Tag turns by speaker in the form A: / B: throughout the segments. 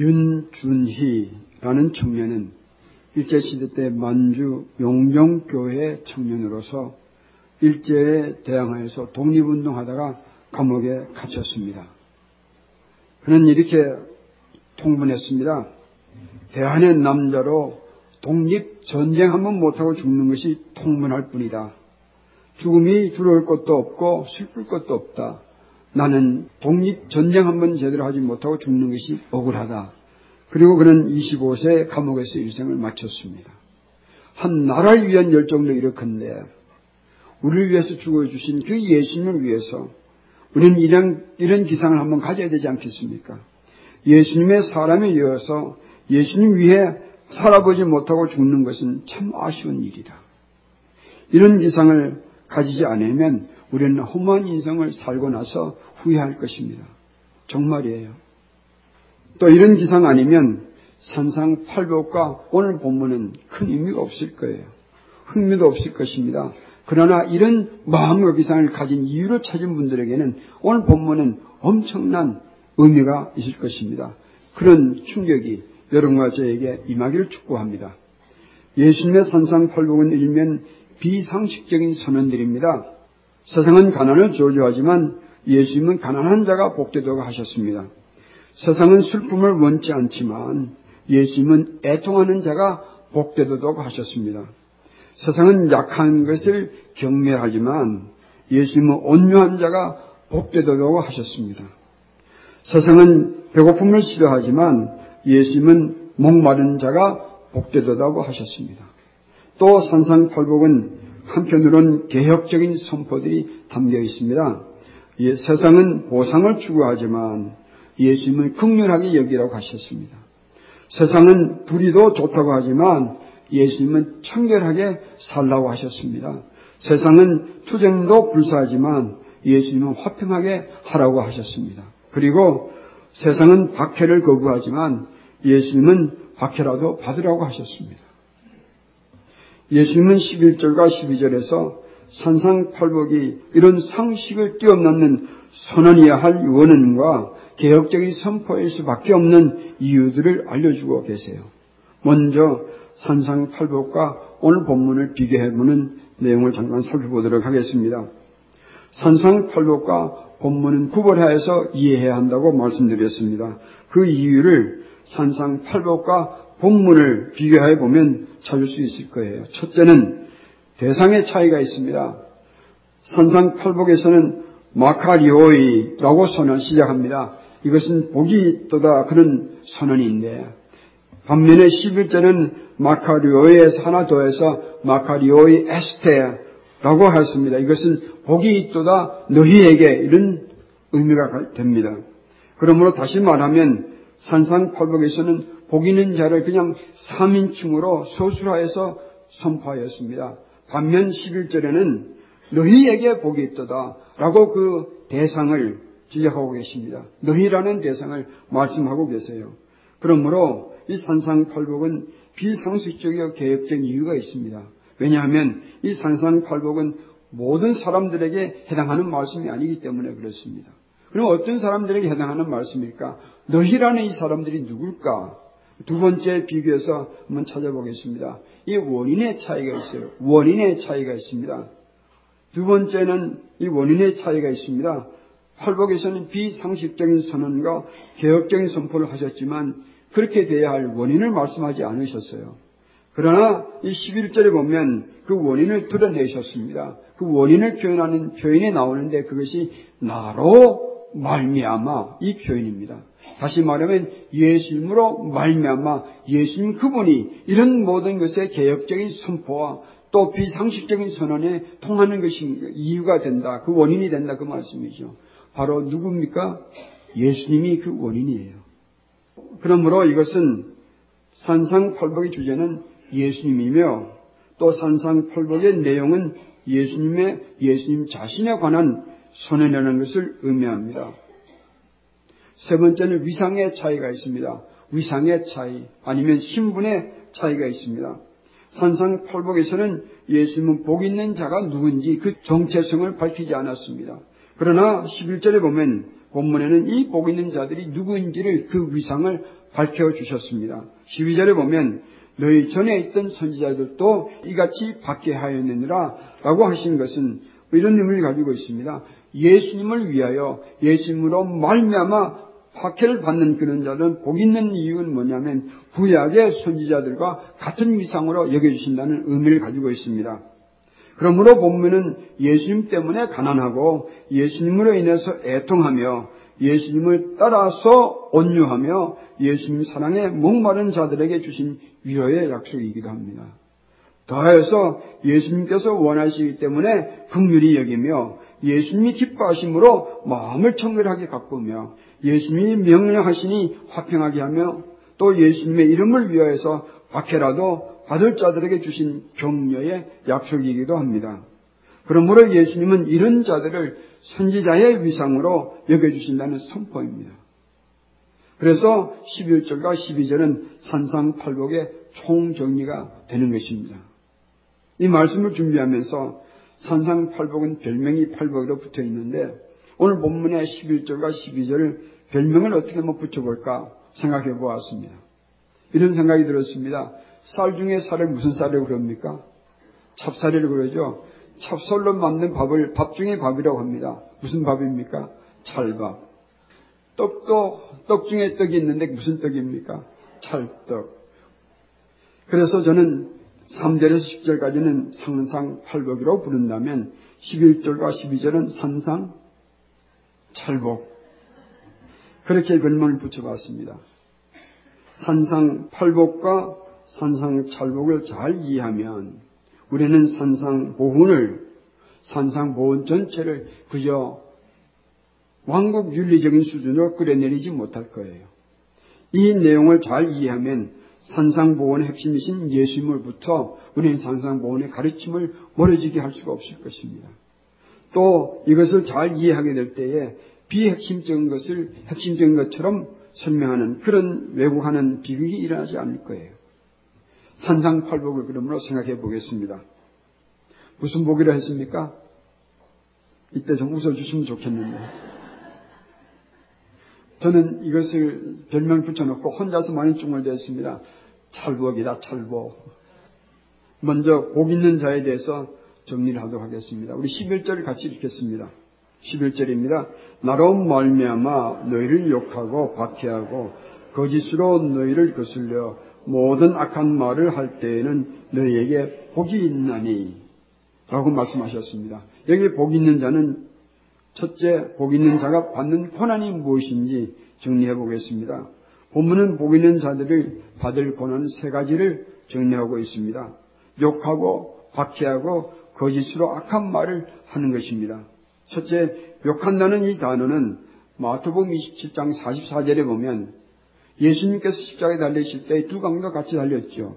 A: 윤준희라는 청년은 일제시대 때 만주 용병교회 청년으로서 일제에 대항하여서 독립운동하다가 감옥에 갇혔습니다. 그는 이렇게 통분했습니다. 대한의 남자로 독립 전쟁 한번 못하고 죽는 것이 통분할 뿐이다. 죽음이 두려울 것도 없고 슬플 것도 없다. 나는 독립 전쟁 한번 제대로 하지 못하고 죽는 것이 억울하다. 그리고 그는 25세 감옥에서 일생을 마쳤습니다. 한 나라를 위한 열정도 이렇건데 우리를 위해서 죽어주신 그 예수님을 위해서 우리는 이런, 이런 기상을 한번 가져야 되지 않겠습니까? 예수님의 사람이 되어서 예수님 위해 살아보지 못하고 죽는 것은 참 아쉬운 일이다. 이런 기상을 가지지 않으면 우리는 험한 인생을 살고 나서 후회할 것입니다. 정말이에요. 또 이런 기상 아니면 산상팔복과 오늘 본문은 큰 의미가 없을 거예요. 흥미도 없을 것입니다. 그러나 이런 마음과 기상을 가진 이유를 찾은 분들에게는 오늘 본문은 엄청난 의미가 있을 것입니다. 그런 충격이 여러분과 저에게 임하기를 축복합니다. 예수님의 산상팔복은 일면 비상식적인 선언들입니다. 세상은 가난을 저주하지만 예수님은 가난한 자가 복되도록 하셨습니다. 세상은 슬픔을 원치 않지만 예수님은 애통하는 자가 복되도록 하셨습니다. 세상은 약한 것을 경멸하지만 예수님은 온유한 자가 복되도록 하셨습니다. 세상은 배고픔을 싫어하지만 예수님은 목마른 자가 복되도록 하셨습니다. 또 산상팔복은 한편으론 개혁적인 선포들이 담겨 있습니다. 예, 세상은 보상을 추구하지만 예수님을 극렬하게 여기라고 하셨습니다. 세상은 불의도 좋다고 하지만 예수님은 청결하게 살라고 하셨습니다. 세상은 투쟁도 불사하지만 예수님은 화평하게 하라고 하셨습니다. 그리고 세상은 박해를 거부하지만 예수님은 박해라도 받으라고 하셨습니다. 예수님은 11절과 12절에서 산상팔복이 이런 상식을 뛰어넘는 선언이야 할 원언과 개혁적인 선포일 수밖에 없는 이유들을 알려주고 계세요. 먼저 산상팔복과 오늘 본문을 비교해보는 내용을 잠깐 살펴보도록 하겠습니다. 산상팔복과 본문은 구별하여서 이해해야 한다고 말씀드렸습니다. 그 이유를 산상팔복과 본문을 비교해 보면 찾을 수 있을 거예요. 첫째는 대상의 차이가 있습니다. 산상팔복에서는 마카리오이라고 선언 시작합니다. 이것은 복이 있다 그런 선언인데 반면에 11절은 마카리오에서 하나 더해서 마카리오이 에스테라고 했습니다. 이것은 복이 있도다 너희에게 이런 의미가 됩니다. 그러므로 다시 말하면 산상팔복에서는 복 있는 자를 그냥 3인칭으로 소수화해서 선포하였습니다. 반면 11절에는 너희에게 복이 있도다 라고 그 대상을 지적하고 계십니다. 너희라는 대상을 말씀하고 계세요. 그러므로 이 산상팔복은 비상식적이고 개혁된 이유가 있습니다. 왜냐하면 이 산상팔복은 모든 사람들에게 해당하는 말씀이 아니기 때문에 그렇습니다. 그럼 어떤 사람들에게 해당하는 말씀일까? 너희라는 이 사람들이 누굴까? 두 번째 비교해서 한번 찾아보겠습니다. 이 원인의 차이가 있어요. 원인의 차이가 있습니다. 두 번째는 이 원인의 차이가 있습니다. 팔복에서는 비상식적인 선언과 개혁적인 선포를 하셨지만 그렇게 돼야 할 원인을 말씀하지 않으셨어요. 그러나 이 11절에 보면 그 원인을 드러내셨습니다. 그 원인을 표현하는 표현이 나오는데 그것이 나로 말미암아 이 표현입니다. 다시 말하면 예수님으로 말미암아 예수님 그분이 이런 모든 것의 개혁적인 선포와 또 비상식적인 선언에 통하는 것이 이유가 된다. 그 원인이 된다. 그 말씀이죠. 바로 누굽니까? 예수님이 그 원인이에요. 그러므로 이것은 산상팔복의 주제는 예수님이며 또 산상팔복의 내용은 예수님의 예수님 자신에 관한 선언이라는 것을 의미합니다. 세 번째는 위상의 차이가 있습니다. 위상의 차이 아니면 신분의 차이가 있습니다. 산상팔복에서는 예수님은 복 있는 자가 누군지 그 정체성을 밝히지 않았습니다. 그러나 11절에 보면 본문에는 이 복 있는 자들이 누구인지를 그 위상을 밝혀 주셨습니다. 12절에 보면 너희 전에 있던 선지자들도 이같이 받게 하였느니라 라고 하신 것은 이런 의미를 가지고 있습니다. 예수님을 위하여 예수님으로 말미암아 박해를 받는 그런 자는 복 있는 이유는 뭐냐면 구약의 선지자들과 같은 위상으로 여겨주신다는 의미를 가지고 있습니다. 그러므로 본문은 예수님 때문에 가난하고 예수님으로 인해서 애통하며 예수님을 따라서 온유하며 예수님 사랑에 목마른 자들에게 주신 위로의 약속이기도 합니다. 더해서 예수님께서 원하시기 때문에 긍휼히 여기며 예수님이 기뻐하심으로 마음을 청결하게 가꾸며 예수님이 명령하시니 화평하게 하며 또 예수님의 이름을 위하여서 박해라도 받을 자들에게 주신 격려의 약속이기도 합니다. 그러므로 예수님은 이런 자들을 선지자의 위상으로 여겨주신다는 선포입니다. 그래서 11절과 12절은 산상팔복의 총정리가 되는 것입니다. 이 말씀을 준비하면서 산상팔복은 별명이 팔복으로 붙어 있는데 오늘 본문의 11절과 12절을 별명을 어떻게 한번 붙여볼까 생각해 보았습니다. 이런 생각이 들었습니다. 쌀 중에 쌀을 무슨 쌀이라고 그럽니까? 찹쌀이라고 그러죠. 찹쌀로 만든 밥을 밥 중에 밥이라고 합니다. 무슨 밥입니까? 찰밥. 떡도 떡 중에 떡이 있는데 무슨 떡입니까? 찰떡. 그래서 저는 3절에서 10절까지는 상상 팔복이라고 부른다면 11절과 12절은 산상 찰복. 그렇게 별명을 붙여봤습니다. 산상 팔복과 산상 찰복을 잘 이해하면 우리는 산상 보훈을 산상 보훈 전체를 그저 왕국 윤리적인 수준으로 끌어내리지 못할 거예요. 이 내용을 잘 이해하면 산상보원의 핵심이신 예수님을부터 우리는 산상보원의 가르침을 멀어지게 할 수가 없을 것입니다. 또 이것을 잘 이해하게 될 때에 비핵심적인 것을 핵심적인 것처럼 설명하는 그런 왜곡하는 비극이 일어나지 않을 거예요. 산상팔복을 그러므로 생각해 보겠습니다. 무슨 복이라 했습니까? 이때 좀 웃어주시면 좋겠는데. 저는 이것을 별명 붙여놓고 혼자서 많이 중얼댔습니다. 찰복이다, 찰복. 먼저 복 있는 자에 대해서 정리를 하도록 하겠습니다. 우리 11절을 같이 읽겠습니다. 11절입니다. 나로 말미암아 너희를 욕하고 박해하고 거짓으로 너희를 거슬려 모든 악한 말을 할 때에는 너희에게 복이 있나니 라고 말씀하셨습니다. 여기 복 있는 자는 첫째 복 있는 자가 받는 고난이 무엇인지 정리해 보겠습니다. 본문은 복 있는 자들을 받을 고난 세 가지를 정리하고 있습니다. 욕하고 박해하고 거짓으로 악한 말을 하는 것입니다. 첫째, 욕한다는 이 단어는 마태복음 27장 44절에 보면 예수님께서 십자가에 달리실 때 두 강도 같이 달렸죠.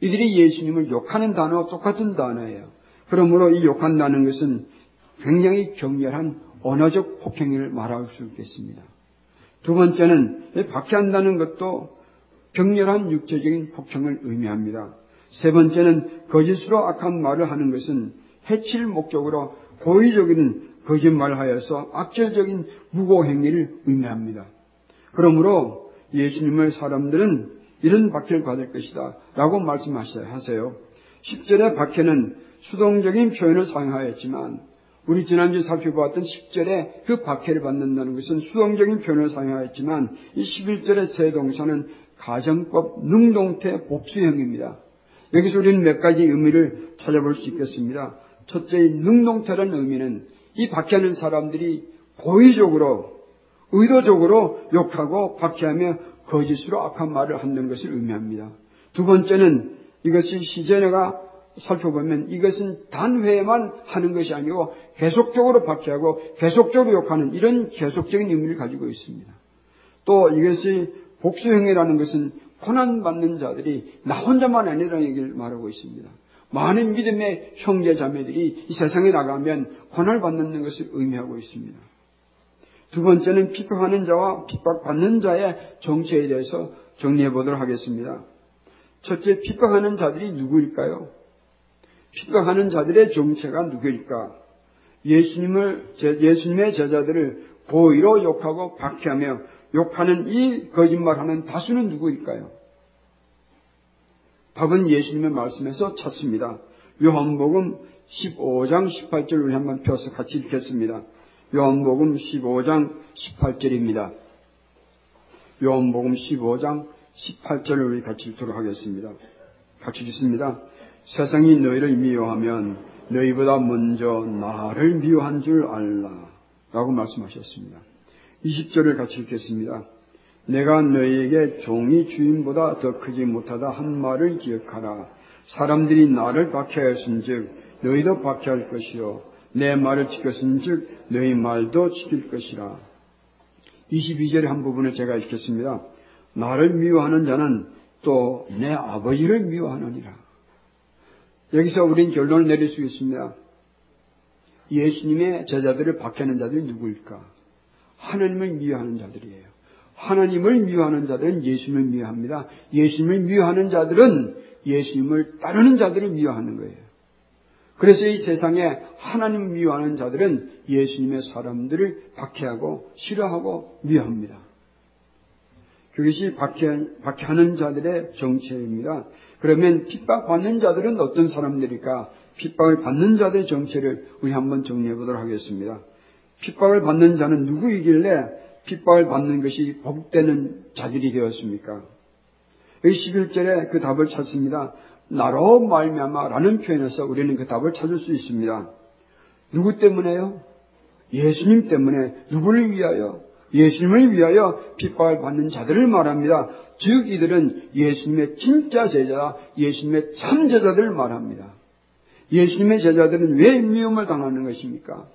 A: 이들이 예수님을 욕하는 단어와 똑같은 단어예요. 그러므로 이 욕한다는 것은 굉장히 격렬한 언어적 폭행을 말할 수 있겠습니다. 두 번째는 박해한다는 것도 격렬한 육체적인 폭행을 의미합니다. 세 번째는 거짓으로 악한 말을 하는 것은 해칠 목적으로 고의적인 거짓말을 하여서 악질적인 무고 행위를 의미합니다. 그러므로 예수님을 사람들은 이런 박해를 받을 것이다 라고 말씀하세요. 10절의 박해는 수동적인 표현을 사용하였지만 우리 지난주에 살펴보았던 10절에 그 박해를 받는다는 것은 수동적인 표현을 사용하였지만 이 11절의 세 동사는 가정법 능동태 복수형입니다. 여기서 우리는 몇 가지 의미를 찾아볼 수 있겠습니다. 첫째, 능동태라는 의미는 이 박해하는 사람들이 고의적으로, 의도적으로 욕하고 박해하며 거짓으로 악한 말을 한다는 것을 의미합니다. 두 번째는 이것이 시제네가 살펴보면 이것은 단회만 하는 것이 아니고 계속적으로 박해하고 계속적으로 욕하는 이런 계속적인 의미를 가지고 있습니다. 또 이것이 복수행위라는 것은 고난받는 자들이 나 혼자만 아니라는 얘기를 말하고 있습니다. 많은 믿음의 형제 자매들이 이 세상에 나가면 고난을 받는 것을 의미하고 있습니다. 두 번째는 핍박하는 자와 핍박받는 자의 정체에 대해서 정리해 보도록 하겠습니다. 첫째, 핍박하는 자들이 누구일까요? 핍박하는 자들의 정체가 누구일까? 예수님을, 예수님의 제자들을 고의로 욕하고 박해하며 욕하는 이 거짓말하는 다수는 누구일까요? 답은 예수님의 말씀에서 찾습니다. 요한복음 15장 18절 우리 한번 펴서 같이 읽겠습니다. 요한복음 15장 18절입니다. 요한복음 15장 18절을 우리 같이 읽도록 하겠습니다. 같이 읽습니다. 세상이 너희를 미워하면 너희보다 먼저 나를 미워한 줄 알라. 라고 말씀하셨습니다. 20절을 같이 읽겠습니다. 내가 너희에게 종이 주인보다 더 크지 못하다 한 말을 기억하라. 사람들이 나를 박해하였은즉 너희도 박해할 것이요 내 말을 지켰은즉 너희 말도 지킬 것이라. 22절의 한 부분을 제가 읽겠습니다. 나를 미워하는 자는 또 내 아버지를 미워하느니라. 여기서 우린 결론을 내릴 수 있습니다. 예수님의 제자들을 박해하는 자들이 누구일까? 하나님을 미워하는 자들이에요. 하나님을 미워하는 자들은 예수님을 미워합니다. 예수님을 미워하는 자들은 예수님을 따르는 자들을 미워하는 거예요. 그래서 이 세상에 하나님 미워하는 자들은 예수님의 사람들을 박해하고 싫어하고 미워합니다. 그것이 박해, 박해하는 자들의 정체입니다. 그러면 핍박받는 자들은 어떤 사람들일까? 핍박을 받는 자들의 정체를 우리 한번 정리해 보도록 하겠습니다. 핍박을 받는 자는 누구이길래 핍박을 받는 것이 복되는 자들이 되었습니까? 여기 11절에 그 답을 찾습니다. 나로 말미암아라는 표현에서 우리는 그 답을 찾을 수 있습니다. 누구 때문에요? 예수님 때문에 누구를 위하여? 예수님을 위하여 핍박을 받는 자들을 말합니다. 즉 이들은 예수님의 진짜 제자, 예수님의 참 제자들을 말합니다. 예수님의 제자들은 왜 미움을 당하는 것입니까?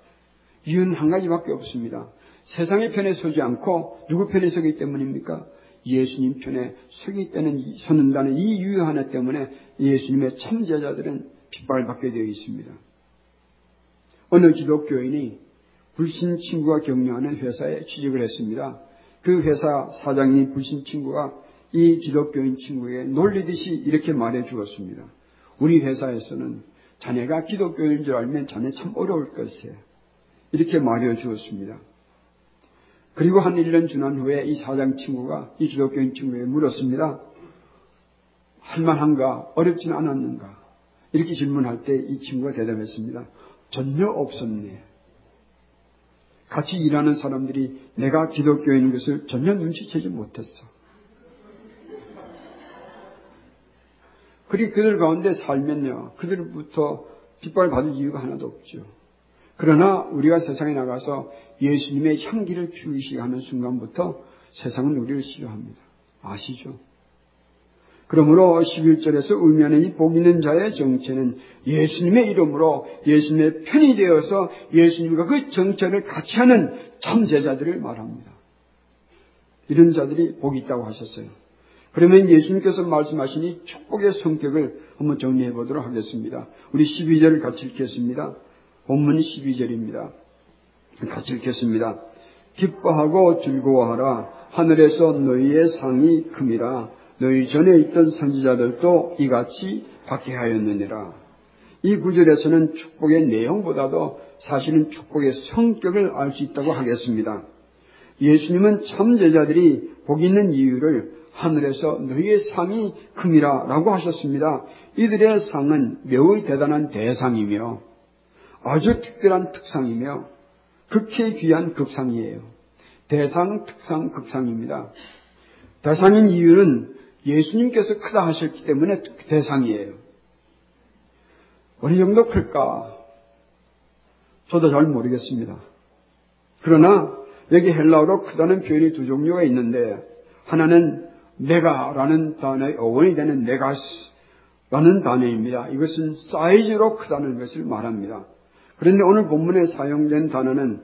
A: 이유는 한 가지밖에 없습니다. 세상의 편에 서지 않고 누구 편에 서기 때문입니까? 예수님 편에 서기 때는 서는다는 이 이유 하나 때문에 예수님의 참 제자들은 핍박을 받게 되어 있습니다. 어느 기독교인이 불신 친구가 격려하는 회사에 취직을 했습니다. 그 회사 사장인 불신 친구가 이 기독교인 친구에게 놀리듯이 이렇게 말해 주었습니다. 우리 회사에서는 자네가 기독교인인 줄 알면 자네 참 어려울 것이에요. 이렇게 말해 주었습니다. 그리고 한 1년 지난 후에 이 사장 친구가 이 기독교인 친구에게 물었습니다. 할만한가? 어렵지는 않았는가? 이렇게 질문할 때 이 친구가 대답했습니다. 전혀 없었네. 같이 일하는 사람들이 내가 기독교인인 것을 전혀 눈치채지 못했어. 그리 그들 가운데 살면요. 그들부터 빗발 받을 이유가 하나도 없죠. 그러나 우리가 세상에 나가서 예수님의 향기를 피우시 하는 순간부터 세상은 우리를 싫어합니다. 아시죠? 그러므로 11절에서 의미하는 이 복 있는 자의 정체는 예수님의 이름으로 예수님의 편이 되어서 예수님과 그 정체를 같이 하는 참 제자들을 말합니다. 이런 자들이 복이 있다고 하셨어요. 그러면 예수님께서 말씀하신 이 축복의 성격을 한번 정리해 보도록 하겠습니다. 우리 12절을 같이 읽겠습니다. 본문 12절입니다. 같이 읽겠습니다. 기뻐하고 즐거워하라. 하늘에서 너희의 상이 큼이라. 너희 전에 있던 선지자들도 이같이 박해하였느니라. 이 구절에서는 축복의 내용보다도 사실은 축복의 성격을 알 수 있다고 하겠습니다. 예수님은 참 제자들이 복 있는 이유를 하늘에서 너희의 상이 큼이라 라고 하셨습니다. 이들의 상은 매우 대단한 대상이며 아주 특별한 특상이며 극히 귀한 급상이에요. 대상, 특상, 급상입니다. 대상인 이유는 예수님께서 크다 하셨기 때문에 대상이에요. 어느 정도 클까? 저도 잘 모르겠습니다. 그러나 여기 헬라어로 크다는 표현이 두 종류가 있는데 하나는 내가라는 단어의 어원이 되는 네가스라는 단어입니다. 이것은 사이즈로 크다는 것을 말합니다. 그런데 오늘 본문에 사용된 단어는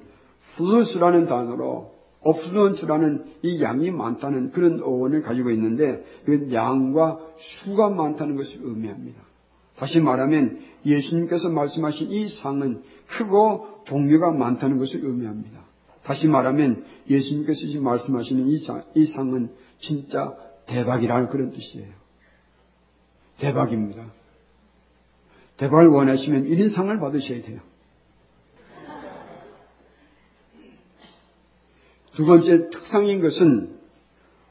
A: πολύς라는 단어로 abundant라는 이 양이 많다는 그런 어원을 가지고 있는데 그 양과 수가 많다는 것을 의미합니다. 다시 말하면 예수님께서 말씀하신 이 상은 크고 종류가 많다는 것을 의미합니다. 다시 말하면 예수님께서 지금 말씀하시는 이, 이 상은 진짜 대박이라는 그런 뜻이에요. 대박입니다. 대박을 원하시면 1인상을 받으셔야 돼요. 두 번째 특상인 것은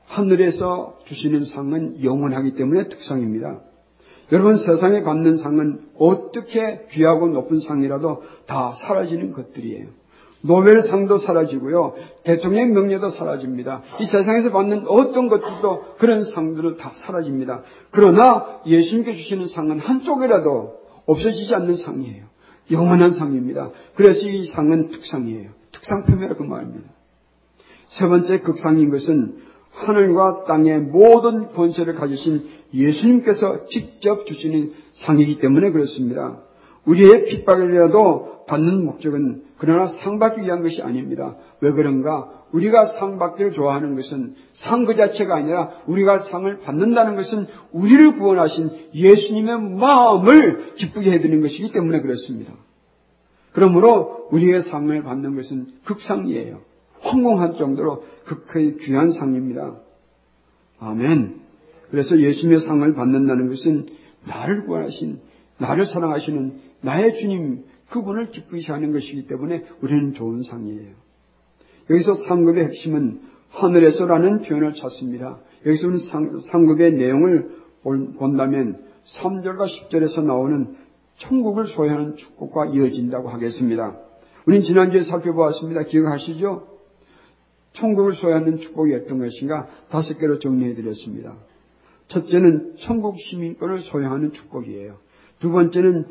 A: 하늘에서 주시는 상은 영원하기 때문에 특상입니다. 여러분 세상에 받는 상은 어떻게 귀하고 높은 상이라도 다 사라지는 것들이에요. 노벨상도 사라지고요. 대통령 명예도 사라집니다. 이 세상에서 받는 어떤 것들도 그런 상들은 다 사라집니다. 그러나 예수님께 주시는 상은 한쪽이라도 없어지지 않는 상이에요. 영원한 상입니다. 그래서 이 상은 특상이에요. 특상품이라 그 말입니다. 세 번째 극상인 것은 하늘과 땅의 모든 권세를 가지신 예수님께서 직접 주시는 상이기 때문에 그렇습니다. 우리의 핍박이라도 받는 목적은 그러나 상 받기 위한 것이 아닙니다. 왜 그런가? 우리가 상 받기를 좋아하는 것은 상 그 자체가 아니라 우리가 상을 받는다는 것은 우리를 구원하신 예수님의 마음을 기쁘게 해드리는 것이기 때문에 그렇습니다. 그러므로 우리의 상을 받는 것은 극상이에요. 황공할 정도로 극히 귀한 상입니다. 아멘. 그래서 예수님의 상을 받는다는 것은 나를 구원하신, 나를 사랑하시는 나의 주님, 그분을 기쁘시 하는 것이기 때문에 우리는 좋은 상이에요. 여기서 상급의 핵심은 하늘에서라는 표현을 찾습니다. 여기서 는 상급의 내용을 본다면 3절과 10절에서 나오는 천국을 소유하는 축복과 이어진다고 하겠습니다. 우리는 지난주에 살펴보았습니다. 기억하시죠? 천국을 소유하는 축복이 어떤 것인가 다섯 개로 정리해 드렸습니다. 첫째는 천국 시민권을 소유하는 축복이에요. 두 번째는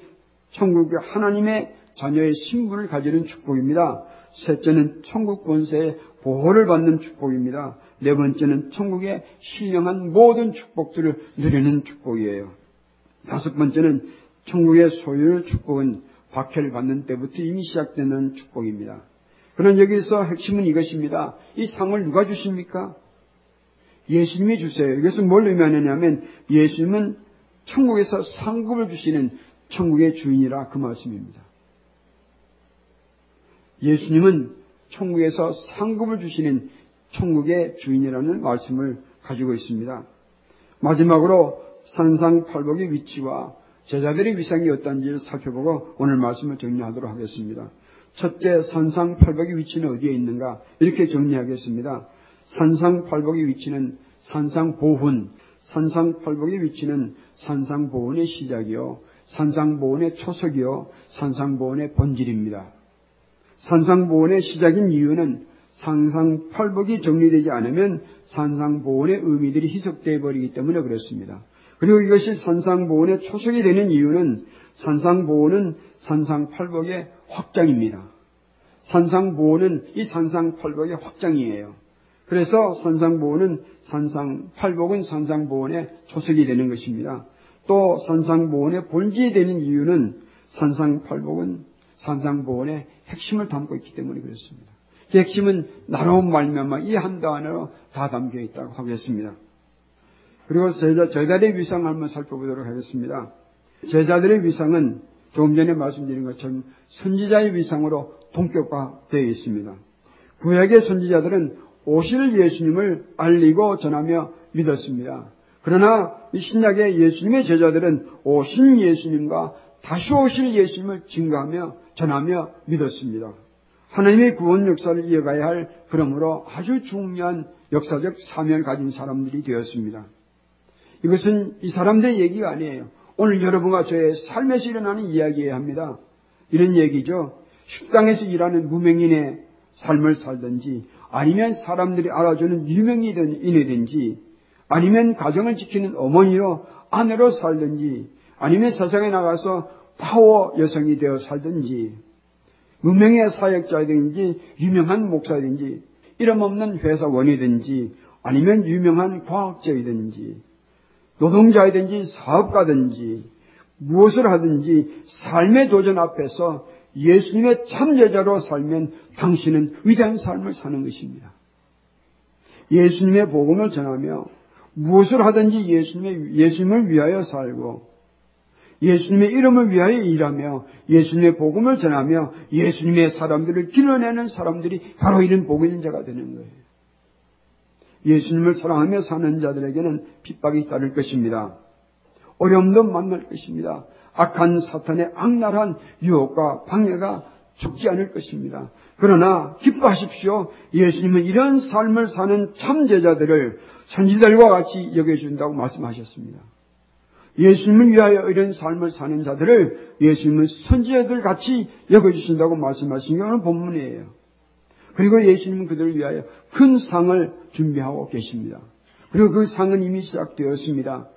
A: 천국의 하나님의 자녀의 신분을 가지는 축복입니다. 셋째는 천국 권세의 보호를 받는 축복입니다. 네 번째는 천국의 신령한 모든 축복들을 누리는 축복이에요. 다섯 번째는 천국의 소유의 축복은 박해를 받는 때부터 이미 시작되는 축복입니다. 그런 여기서 핵심은 이것입니다. 이 상을 누가 주십니까? 예수님이 주세요. 이것은 뭘 의미하느냐면 예수님은 천국에서 상급을 주시는 천국의 주인이라 그 말씀입니다. 예수님은 천국에서 상급을 주시는 천국의 주인이라는 말씀을 가지고 있습니다. 마지막으로 산상팔복의 위치와 제자들의 위상이 어떤지를 살펴보고 오늘 말씀을 정리하도록 하겠습니다. 첫째, 산상팔복의 위치는 어디에 있는가? 이렇게 정리하겠습니다. 산상팔복의 위치는 산상보훈, 산상팔복의 위치는 산상보훈의 시작이요, 산상보훈의 초석이요, 산상보훈의 본질입니다. 산상보훈의 시작인 이유는 상상팔복이 정리되지 않으면 산상보훈의 의미들이 희석되어 버리기 때문에 그렇습니다. 그리고 이것이 산상보훈의 초석이 되는 이유는 산상보훈은 산상팔복의 확장입니다. 산상보훈은 이 산상팔복의 확장이에요. 그래서 산상보훈은 산상팔복은 산상보훈의 초석이 되는 것입니다. 또 산상보훈의 본질이 되는 이유는 산상팔복은 산상보훈의 핵심을 담고 있기 때문에 그렇습니다. 그 핵심은 나로운 말미암아 이 한 단어로 다 담겨 있다고 하겠습니다. 그리고 제자, 제자들의 위상을 한번 살펴보도록 하겠습니다. 제자들의 위상은 조금 전에 말씀드린 것처럼 선지자의 위상으로 동격화되어 있습니다. 구약의 선지자들은 오실 예수님을 알리고 전하며 믿었습니다. 그러나 이 신약의 예수님의 제자들은 오신 예수님과 다시 오실 예수님을 증거하며 전하며 믿었습니다. 하나님의 구원 역사를 이어가야 할 그러므로 아주 중요한 역사적 사명을 가진 사람들이 되었습니다. 이것은 이 사람들의 얘기가 아니에요. 오늘 여러분과 저의 삶에서 일어나는 이야기여야 합니다. 이런 얘기죠. 식당에서 일하는 무명인의 삶을 살든지 아니면 사람들이 알아주는 유명인이든지 아니면 가정을 지키는 어머니로 아내로 살든지 아니면 세상에 나가서 파워 여성이 되어 살든지 무명의 사역자이든지 유명한 목사이든지 이름 없는 회사원이든지 아니면 유명한 과학자이든지 노동자이든지 사업가든지 무엇을 하든지 삶의 도전 앞에서 예수님의 참여자로 살면 당신은 위대한 삶을 사는 것입니다. 예수님의 복음을 전하며 무엇을 하든지 예수님의, 예수님을 위하여 살고 예수님의 이름을 위하여 일하며 예수님의 복음을 전하며 예수님의 사람들을 길러내는 사람들이 바로 이런 복 있는 자가 되는 거예요. 예수님을 사랑하며 사는 자들에게는 핍박이 따를 것입니다. 어려움도 만날 것입니다. 악한 사탄의 악랄한 유혹과 방해가 죽지 않을 것입니다. 그러나 기뻐하십시오. 예수님은 이런 삶을 사는 참 제자들을 선지자들과 같이 여겨준다고 말씀하셨습니다. 예수님을 위하여 이런 삶을 사는 자들을 예수님은 선지자들 같이 여겨주신다고 말씀하신 게 오늘 본문이에요. 그리고 예수님은 그들을 위하여 큰 상을 준비하고 계십니다. 그리고 그 상은 이미 시작되었습니다.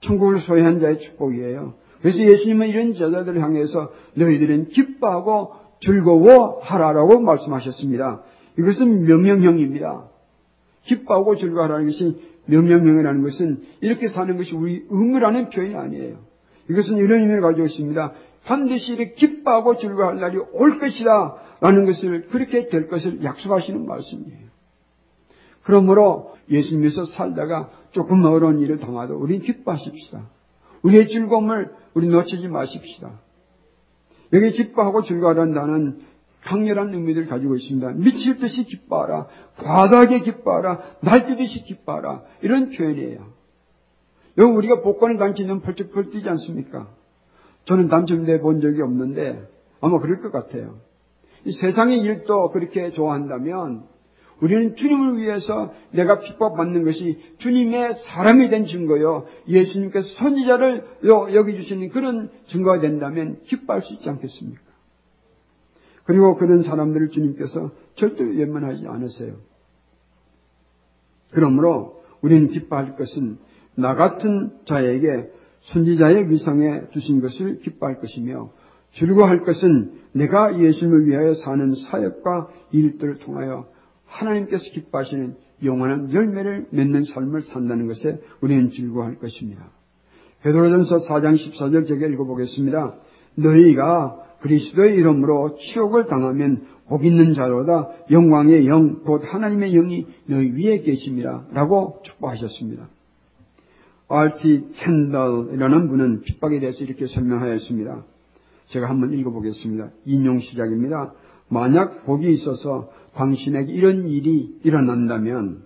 A: 천국을 소유한 자의 축복이에요. 그래서 예수님은 이런 제자들을 향해서 너희들은 기뻐하고 즐거워하라라고 말씀하셨습니다. 이것은 명령형입니다. 기뻐하고 즐거워하라는 것이 명령형이라는 것은 이렇게 사는 것이 우리 의무라는 표현이 아니에요. 이것은 이런 의미를 가지고 있습니다. 반드시 이렇게 기뻐하고 즐거워할 날이 올 것이다 라는 것을 그렇게 될 것을 약속하시는 말씀이에요. 그러므로 예수님에서 살다가 조금 어려운 일을 당하도 우린 기뻐하십시다. 우리의 즐거움을 우리 놓치지 마십시다. 여기 기뻐하고 즐거워한다는 강렬한 의미를 가지고 있습니다. 미칠 듯이 기뻐하라. 과다하게 기뻐하라. 날뛰듯이 기뻐하라. 이런 표현이에요. 여기 우리가 복권을 당치면 펄쩍펄 뛰지 않습니까? 저는 당첨돼 본 적이 없는데 아마 그럴 것 같아요. 세상의 일도 그렇게 좋아한다면 우리는 주님을 위해서 내가 핍박받는 것이 주님의 사람이 된 증거요. 예수님께서 선지자를 여기주시는 그런 증거가 된다면 기뻐할 수 있지 않겠습니까? 그리고 그런 사람들을 주님께서 절대로 연만하지 않으세요. 그러므로 우리는 기뻐할 것은 나 같은 자에게 선지자의 위상에 주신 것을 기뻐할 것이며 즐거워할 것은 내가 예수님을 위하여 사는 사역과 일들을 통하여 하나님께서 기뻐하시는 영원한 열매를 맺는 삶을 산다는 것에 우리는 즐거워할 것입니다. 베드로전서 4장 14절 제가 읽어보겠습니다. 너희가 그리스도의 이름으로 치욕을 당하면 복 있는 자로다 영광의 영 곧 하나님의 영이 너희 위에 계십니다. 라고 축복하셨습니다. R.T. 캔달이라는 분은 핍박에 대해서 이렇게 설명하였습니다. 제가 한번 읽어보겠습니다. 인용 시작입니다. 만약 복이 있어서 당신에게 이런 일이 일어난다면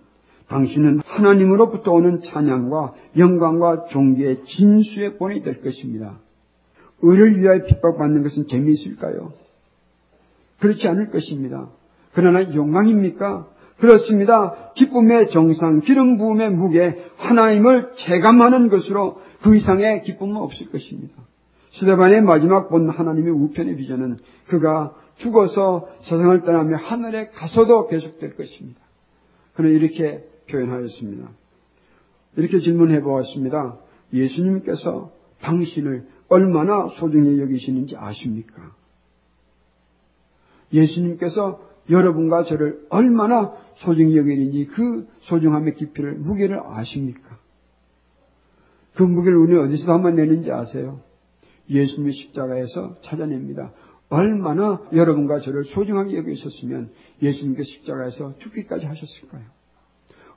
A: 당신은 하나님으로부터 오는 찬양과 영광과 존귀의 진수의 본이 될 것입니다. 의를 위하여 핍박받는 것은 재미있을까요? 그렇지 않을 것입니다. 그러나 영광입니까? 그렇습니다. 기쁨의 정상, 기름 부음의 무게, 하나님을 체감하는 것으로 그 이상의 기쁨은 없을 것입니다. 시대반의 마지막 본 하나님의 우편의 비전은 그가 죽어서 세상을 떠나며 하늘에 가서도 계속될 것입니다. 그는 이렇게 표현하였습니다. 이렇게 질문해 보았습니다. 예수님께서 당신을 얼마나 소중히 여기시는지 아십니까? 예수님께서 여러분과 저를 얼마나 소중히 여기는지 그 소중함의 깊이를, 무게를 아십니까? 그 무게를 우리는 어디서 담아내는지 아세요? 예수님의 십자가에서 찾아냅니다. 얼마나 여러분과 저를 소중하게 여겨 있었으면 예수님께 십자가에서 죽기까지 하셨을까요?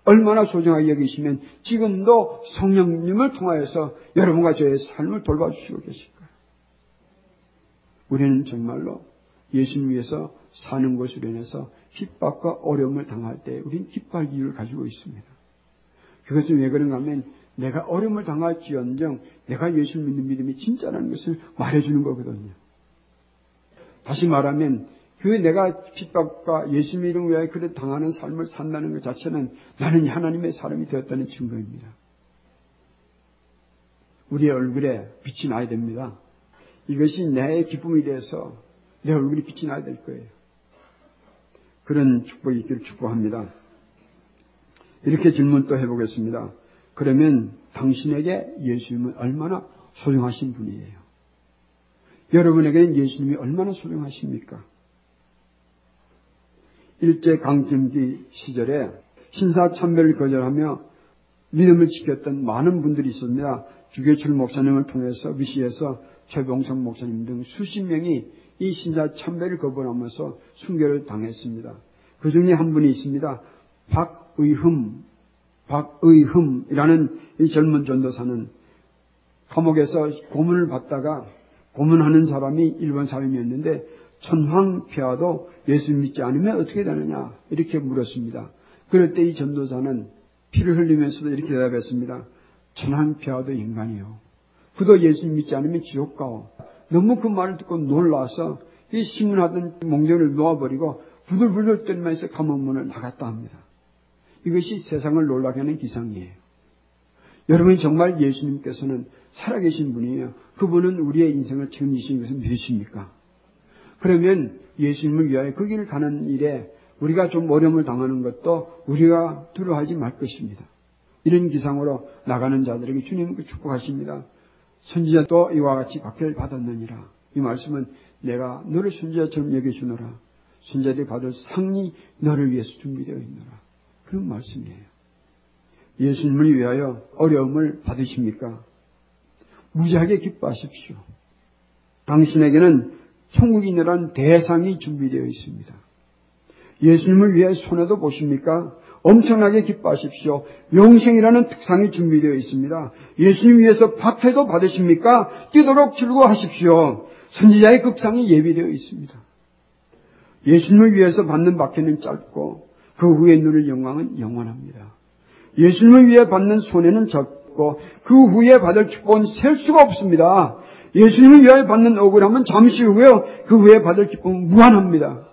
A: 얼마나 소중하게 여기시면 지금도 성령님을 통하여서 여러분과 저의 삶을 돌봐주시고 계실까요? 우리는 정말로 예수님 위해서 사는 것으로 인해서 핍박과 어려움을 당할 때 우리는 기뻐할 이유를 가지고 있습니다. 그것은 왜 그런가 하면 내가 어려움을 당할지언정 내가 예수를 믿는 믿음이 진짜라는 것을 말해주는 거거든요. 다시 말하면 그 내가 핍박과 예수님 이름 위하여 그를 당하는 삶을 산다는 것 자체는 나는 하나님의 사람이 되었다는 증거입니다. 우리의 얼굴에 빛이 나야 됩니다. 이것이 내 기쁨이 돼서 내 얼굴이 빛이 나야 될 거예요. 그런 축복이 있기를 축복합니다. 이렇게 질문 또 해보겠습니다. 그러면 당신에게 예수님은 얼마나 소중하신 분이에요? 여러분에게는 예수님이 얼마나 소중하십니까? 일제 강점기 시절에 신사참배를 거절하며 믿음을 지켰던 많은 분들이 있습니다. 주계출 목사님을 통해서 위시에서 최봉성 목사님 등 수십 명이 이 신사참배를 거부하면서 순교를 당했습니다. 그 중에 한 분이 있습니다. 박의흠, 박의흠이라는 이 젊은 전도사는 감옥에서 고문을 받다가 고문하는 사람이 일본 사람이었는데 천황폐하도 예수 믿지 않으면 어떻게 되느냐 이렇게 물었습니다. 그럴 때 이 전도사는 피를 흘리면서도 이렇게 대답했습니다. 천황폐하도 인간이요. 그도 예수 믿지 않으면 지옥 가오. 너무 그 말을 듣고 놀라서 이 신문하던 몽정을 놓아버리고 부들부들 떨면서 감옥문을 나갔다 합니다. 이것이 세상을 놀라게 하는 기상이에요. 여러분 정말 예수님께서는 살아계신 분이에요. 그분은 우리의 인생을 책임지신 것을 믿으십니까? 그러면 예수님을 위하여 그 길을 가는 일에 우리가 좀 어려움을 당하는 것도 우리가 두려워하지 말 것입니다. 이런 기상으로 나가는 자들에게 주님께 축복하십니다. 선지자도 이와 같이 박해를 받았느니라. 이 말씀은 내가 너를 선지자처럼 여겨주노라. 선지자들이 받을 상이 너를 위해서 준비되어 있노라. 그런 말씀이에요. 예수님을 위하여 어려움을 받으십니까? 무지하게 기뻐하십시오. 당신에게는 천국이라는 대상이 준비되어 있습니다. 예수님을 위해 손해도 보십니까? 엄청나게 기뻐하십시오. 영생이라는 특상이 준비되어 있습니다. 예수님 위해서 박해도 받으십니까? 뛰도록 즐거워하십시오. 선지자의 극상이 예비되어 있습니다. 예수님을 위해서 받는 박해는 짧고 그 후에 누릴 영광은 영원합니다. 예수님을 위해 받는 손해는 적고 그 후에 받을 축복은 셀 수가 없습니다. 예수님을 위하여 받는 억울함은 잠시 후에요. 그 후에 받을 기쁨은 무한합니다.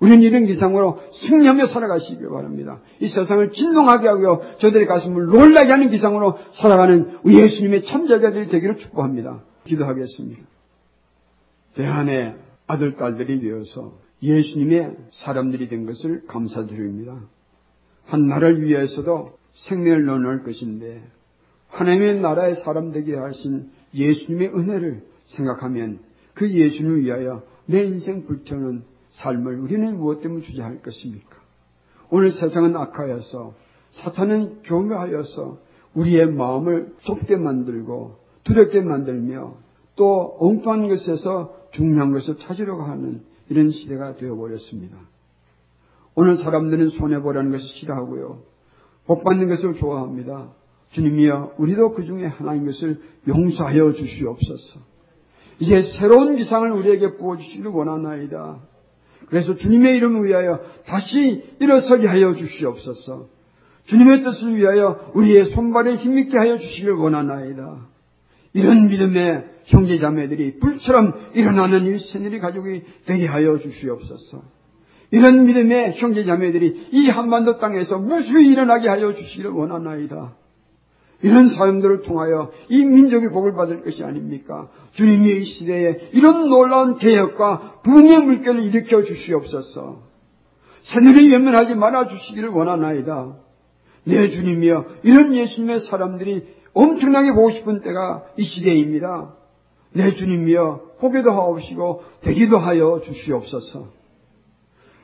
A: 우리는 이런 기상으로 승리하며 살아가시길 바랍니다. 이 세상을 진동하게 하고요. 저들의 가슴을 놀라게 하는 기상으로 살아가는 우리 예수님의 참자자들이 되기를 축복합니다. 기도하겠습니다. 대한의 아들, 딸들이 되어서 예수님의 사람들이 된 것을 감사드립니다. 한 나라를 위해서도 생명을 넣어놓을 것인데 하나님의 나라의 사람 되게 하신 예수님의 은혜를 생각하면 그 예수님을 위하여 내 인생 불태우는 삶을 우리는 무엇 때문에 주저할 것입니까? 오늘 세상은 악하여서 사탄은 교묘하여서 우리의 마음을 좁게 만들고 두렵게 만들며 또 엉뚱한 것에서 중요한 것을 찾으려고 하는 이런 시대가 되어버렸습니다. 오늘 사람들은 손해보라는 것을 싫어하고요. 복받는 것을 좋아합니다. 주님이여 우리도 그 중에 하나인 것을 용서하여 주시옵소서. 이제 새로운 기상을 우리에게 부어주시기를 원하나이다. 그래서 주님의 이름을 위하여 다시 일어서게 하여 주시옵소서. 주님의 뜻을 위하여 우리의 손발에 힘있게 하여 주시기를 원하나이다. 이런 믿음의 형제 자매들이 불처럼 일어나는 이 새늘이 가족이 되게 하여 주시옵소서. 이런 믿음의 형제 자매들이 이 한반도 땅에서 무수히 일어나게 하여 주시기를 원하나이다. 이런 사람들을 통하여 이 민족이 복을 받을 것이 아닙니까? 주님이 이 시대에 이런 놀라운 개혁과 붕의 물결을 일으켜 주시옵소서. 새늘이 외면하지 말아 주시기를 원하나이다. 내 주님이여 이런 예수님의 사람들이 엄청나게 보고 싶은 때가 이 시대입니다. 내 주님이여 보게도 하옵시고 되기도 하여 주시옵소서.